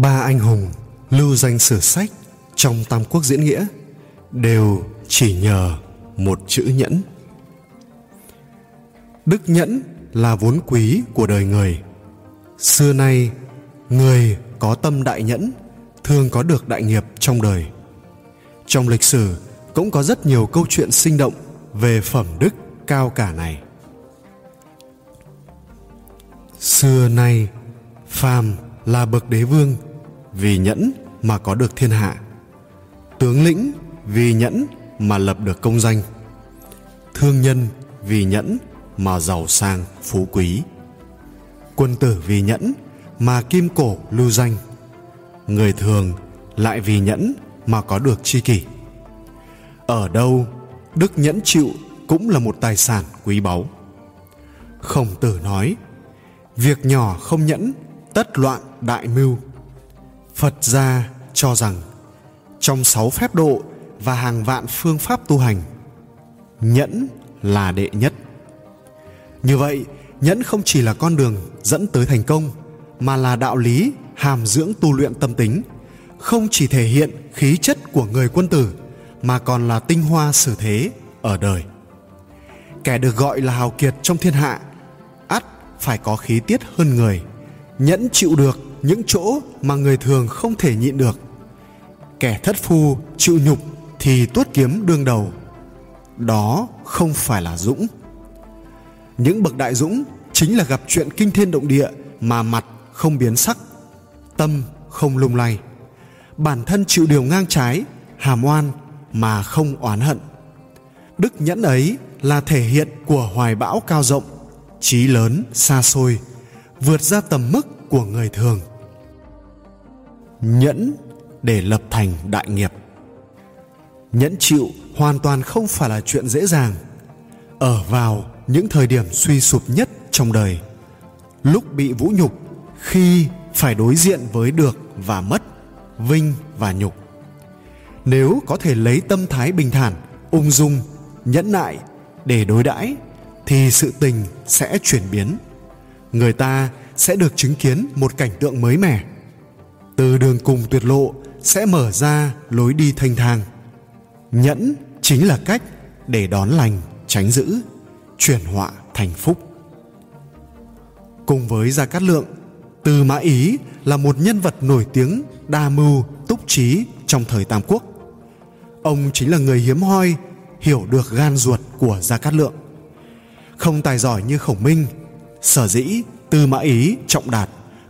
ba anh hùng lưu danh sử sách trong tam quốc diễn nghĩa đều chỉ nhờ một chữ nhẫn. Đức nhẫn là vốn quý của đời người. Xưa nay, người có tâm đại nhẫn thường có được đại nghiệp trong đời. Trong lịch sử, cũng có rất nhiều câu chuyện sinh động về phẩm đức cao cả này. Xưa nay, phàm là bậc đế vương vì nhẫn mà có được thiên hạ. Tướng lĩnh vì nhẫn mà lập được công danh. Thương nhân vì nhẫn mà giàu sang, phú quý. Quân tử vì nhẫn mà kim cổ lưu danh. Người thường lại vì nhẫn mà có được tri kỷ. Ở đâu, đức nhẫn chịu cũng là một tài sản quý báu. Khổng tử nói, việc nhỏ không nhẫn, tất loạn đại mưu phật gia cho rằng, trong sáu phép độ và hàng vạn phương pháp tu hành, nhẫn là đệ nhất. Như vậy, nhẫn không chỉ là con đường dẫn tới thành công, mà là đạo lý hàm dưỡng tu luyện tâm tính, không chỉ thể hiện khí chất của người quân tử, mà còn là tinh hoa xử thế ở đời. Kẻ được gọi là hào kiệt trong thiên hạ, ắt phải có khí tiết hơn người, nhẫn chịu được những chỗ mà người thường không thể nhịn được. Kẻ thất phu chịu nhục thì tuốt kiếm đương đầu. Đó không phải là dũng. Những bậc đại dũng chính là gặp chuyện kinh thiên động địa mà mặt không biến sắc, tâm không lung lay. Bản thân chịu điều ngang trái, hàm oan mà không oán hận. Đức nhẫn ấy là thể hiện của hoài bão cao rộng, trí lớn xa xôi, vượt ra tầm mức của người thường nhẫn để lập thành đại nghiệp. Nhẫn chịu hoàn toàn không phải là chuyện dễ dàng. Ở vào những thời điểm suy sụp nhất trong đời, lúc bị vũ nhục, khi phải đối diện với được và mất, vinh và nhục. Nếu có thể lấy tâm thái bình thản, ung dung, nhẫn nại để đối đãi, thì sự tình sẽ chuyển biến. Người ta sẽ được chứng kiến một cảnh tượng mới mẻ từ đường cùng tuyệt lộ sẽ mở ra lối đi thanh thang. Nhẫn chính là cách để đón lành, tránh dữ chuyển họa thành phúc. Cùng với gia cát lượng, từ mã ý là một nhân vật nổi tiếng đa mưu, túc trí trong thời tam quốc. Ông chính là người hiếm hoi, hiểu được gan ruột của gia cát lượng. Không tài giỏi như khổng minh, sở dĩ tư mã ý trọng đạt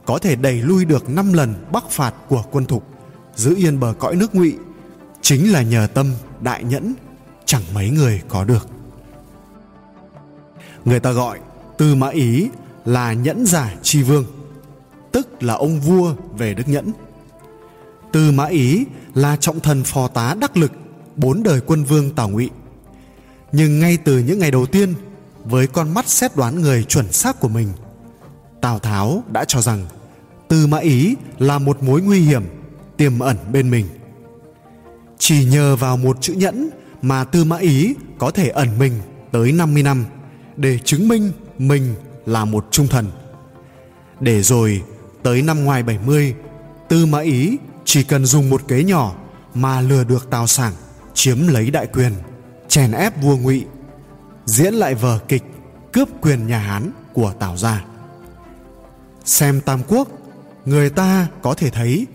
có thể đẩy lui được 5 lần bắc phạt của quân thục, giữ yên bờ cõi nước ngụy, chính là nhờ tâm đại nhẫn, chẳng mấy người có được. Người ta gọi tư mã ý là nhẫn giả tri vương, tức là ông vua về đức nhẫn. Tư mã ý là trọng thần phò tá đắc lực, bốn đời quân vương tào ngụy. Nhưng ngay từ những ngày đầu tiên, với con mắt xét đoán người chuẩn xác của mình, tào tháo đã cho rằng tư mã ý là một mối nguy hiểm tiềm ẩn bên mình chỉ nhờ vào một chữ nhẫn mà tư mã ý có thể ẩn mình tới 50 năm để chứng minh mình là một trung thần. Để rồi tới năm ngoài 70, Tư Mã Ý chỉ cần dùng một kế nhỏ mà lừa được Tào Sảng chiếm lấy đại quyền, chèn ép vua Ngụy, diễn lại vở kịch cướp quyền nhà Hán của Tào gia. Xem Tam Quốc, người ta có thể thấy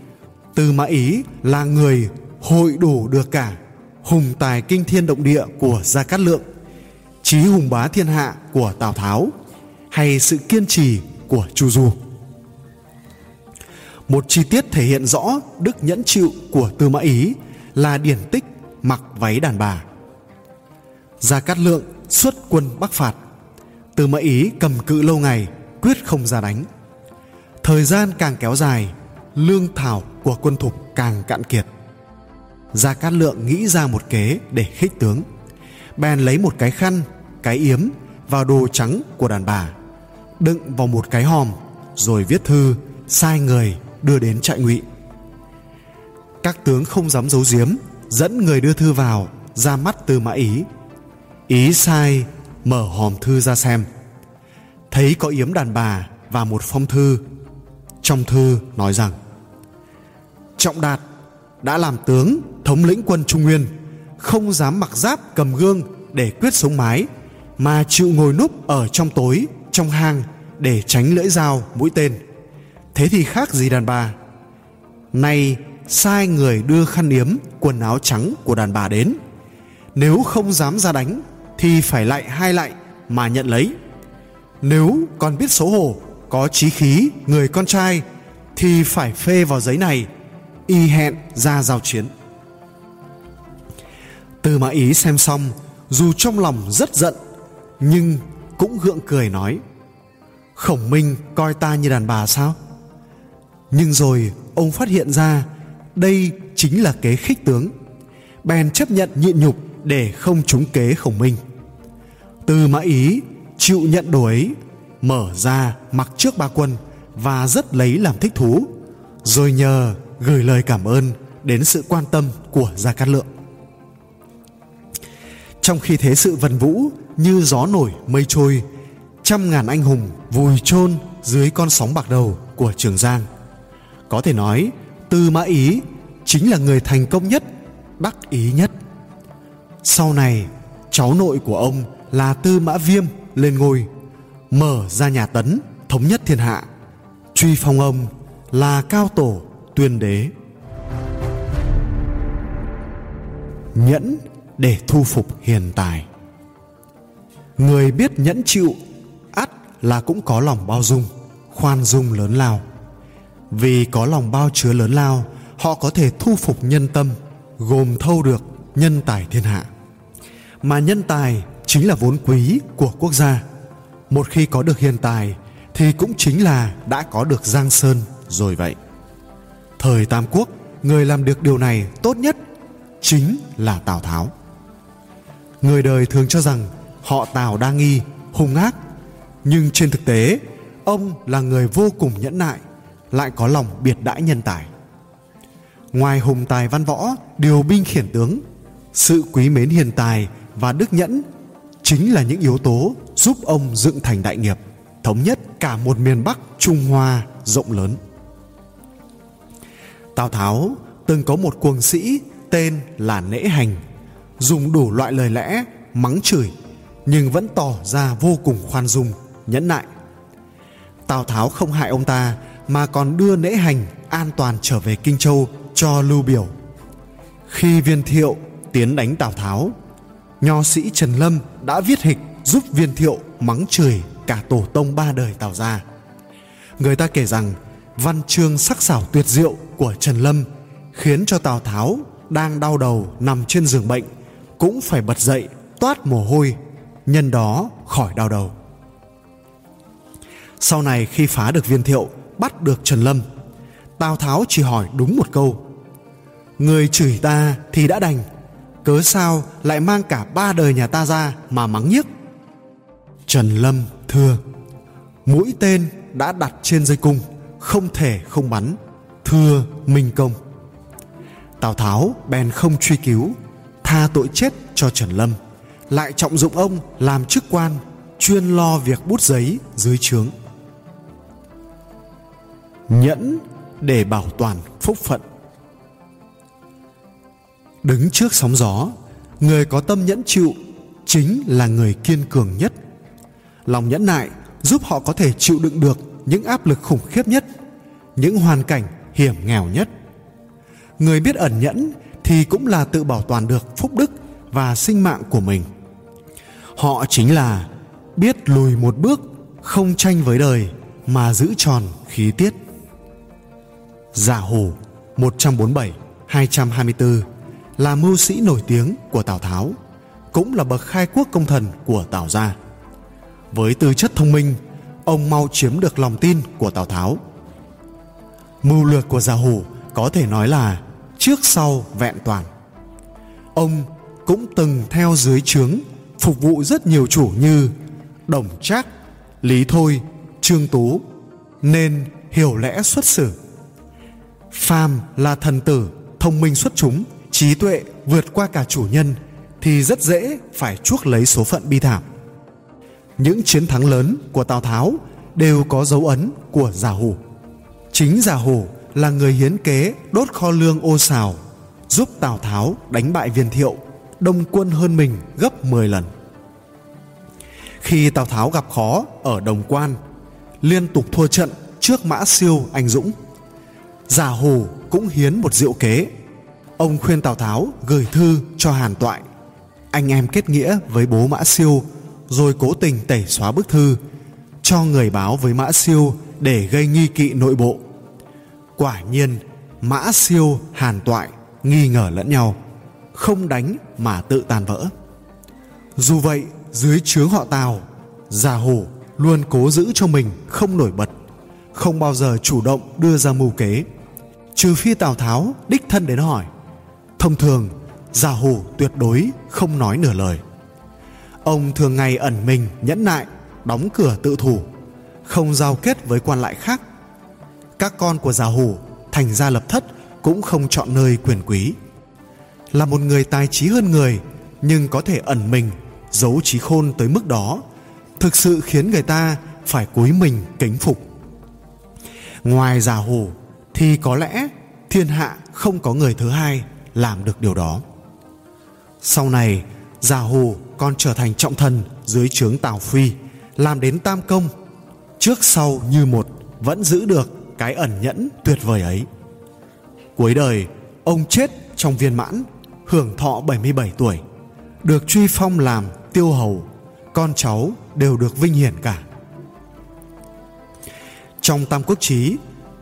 từ Mã Ý là người hội đủ được cả hùng tài kinh thiên động địa của Gia Cát Lượng, trí hùng bá thiên hạ của Tào Tháo hay sự kiên trì của Chu Du. Một chi tiết thể hiện rõ đức nhẫn chịu của Tư Mã Ý là điển tích mặc váy đàn bà. Gia Cát Lượng xuất quân bắc phạt, Tư Mã Ý cầm cự lâu ngày, quyết không ra đánh. Thời gian càng kéo dài, lương thảo của quân thục càng cạn kiệt. Gia Cát Lượng nghĩ ra một kế để khích tướng. Bèn lấy một cái khăn, cái yếm vào đồ trắng của đàn bà, đựng vào một cái hòm, rồi viết thư, sai người đưa đến trại ngụy. Các tướng không dám giấu giếm, dẫn người đưa thư vào, ra mắt Tư mã ý. Ý sai, mở hòm thư ra xem. Thấy có yếm đàn bà và một phong thư. Trong thư nói rằng, trọng đạt đã làm tướng, thống lĩnh quân trung nguyên, không dám mặc giáp cầm gương để quyết sống mái, mà chịu ngồi núp ở trong tối, trong hang để tránh lưỡi dao mũi tên. Thế thì khác gì đàn bà? Nay sai người đưa khăn yếm, quần áo trắng của đàn bà đến. Nếu không dám ra đánh thì phải lại hai lại mà nhận lấy. Nếu còn biết xấu hổ có trí khí, người con trai, thì phải phê vào giấy này, y hẹn ra giao chiến. Tư mã ý xem xong, dù trong lòng rất giận, nhưng cũng gượng cười nói, khổng minh coi ta như đàn bà sao? Nhưng rồi ông phát hiện ra, đây chính là kế khích tướng. Bèn chấp nhận nhịn nhục để không trúng kế khổng minh. Tư mã ý chịu nhận đuổi mở ra mặc trước ba quân và rất lấy làm thích thú, rồi nhờ gửi lời cảm ơn đến sự quan tâm của gia cát lượng. Trong khi thế sự vần vũ như gió nổi mây trôi, trăm ngàn anh hùng vùi chôn dưới con sóng bạc đầu của trường giang. Có thể nói, tư mã ý chính là người thành công nhất, đắc ý nhất. Sau này, cháu nội của ông là tư mã viêm lên ngôi mở ra nhà tấn, thống nhất thiên hạ. Truy phong ông là cao tổ, tuyên đế. Nhẫn để thu phục hiền tài. Người biết nhẫn chịu, ắt là cũng có lòng bao dung, khoan dung lớn lao. Vì có lòng bao chứa lớn lao, họ có thể thu phục nhân tâm, gồm thâu được nhân tài thiên hạ. Mà nhân tài chính là vốn quý của quốc gia một khi có được hiền tài thì cũng chính là đã có được giang sơn rồi vậy. Thời tam quốc, người làm được điều này tốt nhất chính là tào tháo. Người đời thường cho rằng họ tào đa nghi, hung ác. Nhưng trên thực tế, ông là người vô cùng nhẫn nại, lại có lòng biệt đãi nhân tài. Ngoài hùng tài văn võ, điều binh khiển tướng, sự quý mến hiền tài và đức nhẫn chính là những yếu tố giúp ông dựng thành đại nghiệp, thống nhất cả một miền bắc trung hoa rộng lớn. Tào tháo từng có một cuồng sĩ tên là nễ hành, dùng đủ loại lời lẽ, mắng chửi, nhưng vẫn tỏ ra vô cùng khoan dung, nhẫn nại. Tào tháo không hại ông ta mà còn đưa nễ hành an toàn trở về kinh châu cho lưu biểu. Khi viên thiệu tiến đánh tào tháo, nho sĩ trần lâm đã viết hịch giúp viên thiệu mắng chửi cả tổ tông ba đời tào gia người ta kể rằng, văn chương sắc sảo tuyệt diệu của trần lâm khiến cho tào tháo đang đau đầu nằm trên giường bệnh, cũng phải bật dậy toát mồ hôi, nhân đó khỏi đau đầu. Sau này khi phá được viên thiệu, bắt được trần lâm, tào tháo chỉ hỏi đúng một câu, người chửi ta thì đã đành, cớ sao lại mang cả ba đời nhà ta ra mà mắng nhiếc? Trần lâm thưa, mũi tên đã đặt trên dây cung, không thể không bắn. Thưa minh công. Tào tháo bèn không truy cứu, tha tội chết cho trần lâm. Lại trọng dụng ông làm chức quan, chuyên lo việc bút giấy dưới trướng. Nhẫn để bảo toàn phúc phận. Đứng trước sóng gió, người có tâm nhẫn chịu chính là người kiên cường nhất lòng nhẫn nại giúp họ có thể chịu đựng được những áp lực khủng khiếp nhất những hoàn cảnh hiểm nghèo nhất. Người biết ẩn nhẫn thì cũng là tự bảo toàn được phúc đức và sinh mạng của mình. Họ chính là biết lùi một bước không tranh với đời mà giữ tròn khí tiết. Giả Hồ 147 224 là mưu sĩ nổi tiếng của Tào Tháo, cũng là bậc khai quốc công thần của Tào gia. Với tư chất thông minh, ông mau chiếm được lòng tin của Tào Tháo. Mưu lược của Giả Hủ có thể nói là trước sau vẹn toàn. Ông cũng từng theo dưới trướng phục vụ rất nhiều chủ như Đồng Trác, Lý Thôi, Trương Tú nên hiểu lẽ xuất xử. Phàm là thần tử, thông minh xuất chúng, trí tuệ vượt qua cả chủ nhân thì rất dễ phải chuốc lấy số phận bi thảm. Những chiến thắng lớn của Tào Tháo đều có dấu ấn của Giả Hủ. Chính Giả Hủ là người hiến kế đốt kho lương ô xào, giúp Tào Tháo đánh bại viên thiệu, đông quân hơn mình gấp 10 lần. Khi Tào Tháo gặp khó ở Đồng Quan, liên tục thua trận trước Mã Siêu anh dũng, Giả Hủ cũng hiến một diệu kế. Ông khuyên Tào Tháo gửi thư cho Hàn Toại, anh em kết nghĩa với bố Mã Siêu, rồi cố tình tẩy xóa bức thư, cho người báo với Mã Siêu để gây nghi kỵ nội bộ. Quả nhiên, Mã Siêu, Hàn Toại nghi ngờ lẫn nhau, không đánh mà tự tàn vỡ. Dù vậy, dưới trướng họ Tào, Già Hổ luôn cố giữ cho mình không nổi bật, không bao giờ chủ động đưa ra mưu kế. Trừ phi Tào Tháo đích thân đến hỏi. Thông thường, Già Hổ tuyệt đối không nói nửa lời. Ông thường ngày ẩn mình nhẫn nại, đóng cửa tự thủ, không giao kết với quan lại khác. Các con của Già Hổ thành gia lập thất cũng không chọn nơi quyền quý. Là một người tài trí hơn người, nhưng có thể ẩn mình giấu trí khôn tới mức đó thực sự khiến người ta phải cúi mình kính phục ngoài già hủ thì có lẽ thiên hạ không có người thứ hai làm được điều đó sau này già hồ còn trở thành trọng thần dưới trướng tào phi, làm đến tam công. Trước sau như một, vẫn giữ được cái ẩn nhẫn tuyệt vời ấy. Cuối đời, ông chết trong viên mãn, hưởng thọ 77 tuổi, được truy phong làm tiêu hầu. Con cháu đều được vinh hiển cả. Trong tam quốc chí,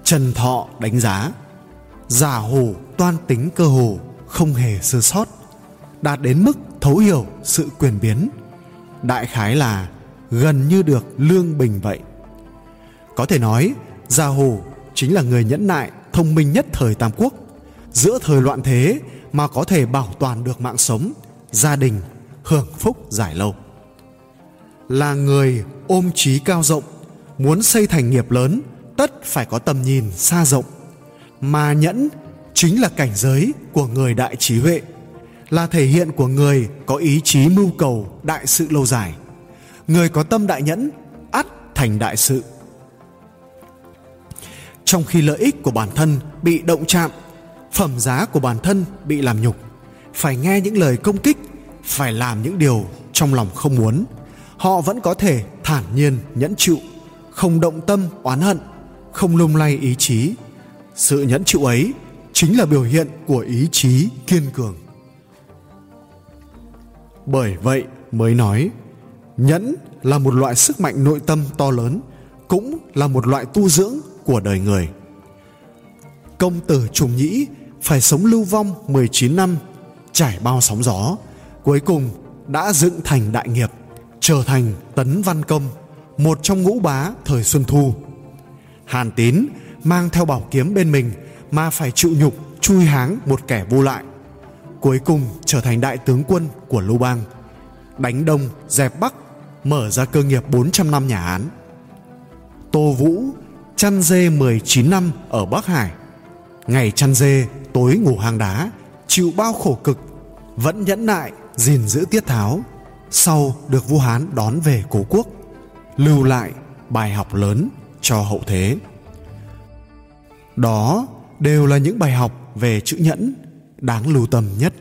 trần thọ đánh giá giả hồ toan tính cơ hồ, không hề sơ sót, đạt đến mức thấu hiểu sự quyền biến. Đại khái là gần như được lương bình vậy. Có thể nói, gia hồ chính là người nhẫn nại, thông minh nhất thời tam quốc. Giữa thời loạn thế mà có thể bảo toàn được mạng sống, gia đình, hưởng phúc dài lâu. Là người ôm trí cao rộng, muốn xây thành nghiệp lớn, tất phải có tầm nhìn xa rộng. Mà nhẫn chính là cảnh giới của người đại trí huệ là thể hiện của người có ý chí mưu cầu đại sự lâu dài. Người có tâm đại nhẫn, ắt thành đại sự. Trong khi lợi ích của bản thân bị động chạm, phẩm giá của bản thân bị làm nhục, phải nghe những lời công kích, phải làm những điều trong lòng không muốn, họ vẫn có thể thản nhiên nhẫn chịu, không động tâm oán hận, không lung lay ý chí. Sự nhẫn chịu ấy chính là biểu hiện của ý chí kiên cường bởi vậy mới nói, nhẫn là một loại sức mạnh nội tâm to lớn, cũng là một loại tu dưỡng của đời người. Công tử trùng nhĩ phải sống lưu vong 19 năm, trải bao sóng gió, cuối cùng đã dựng thành đại nghiệp, trở thành tấn văn công, một trong ngũ bá thời xuân thu. Hàn tín mang theo bảo kiếm bên mình mà phải chịu nhục, chui háng một kẻ vô lại cuối cùng trở thành đại tướng quân của lưu bang đánh đông dẹp bắc mở ra cơ nghiệp 400 năm nhà Hán. Tô Vũ chăn dê 19 năm ở Bắc Hải. Ngày chăn dê, tối ngủ hang đá, chịu bao khổ cực, vẫn nhẫn nại gìn giữ tiết tháo sau được Vũ hán đón về cố quốc lưu lại bài học lớn cho hậu thế đó đều là những bài học về chữ nhẫn đáng lưu tâm nhất.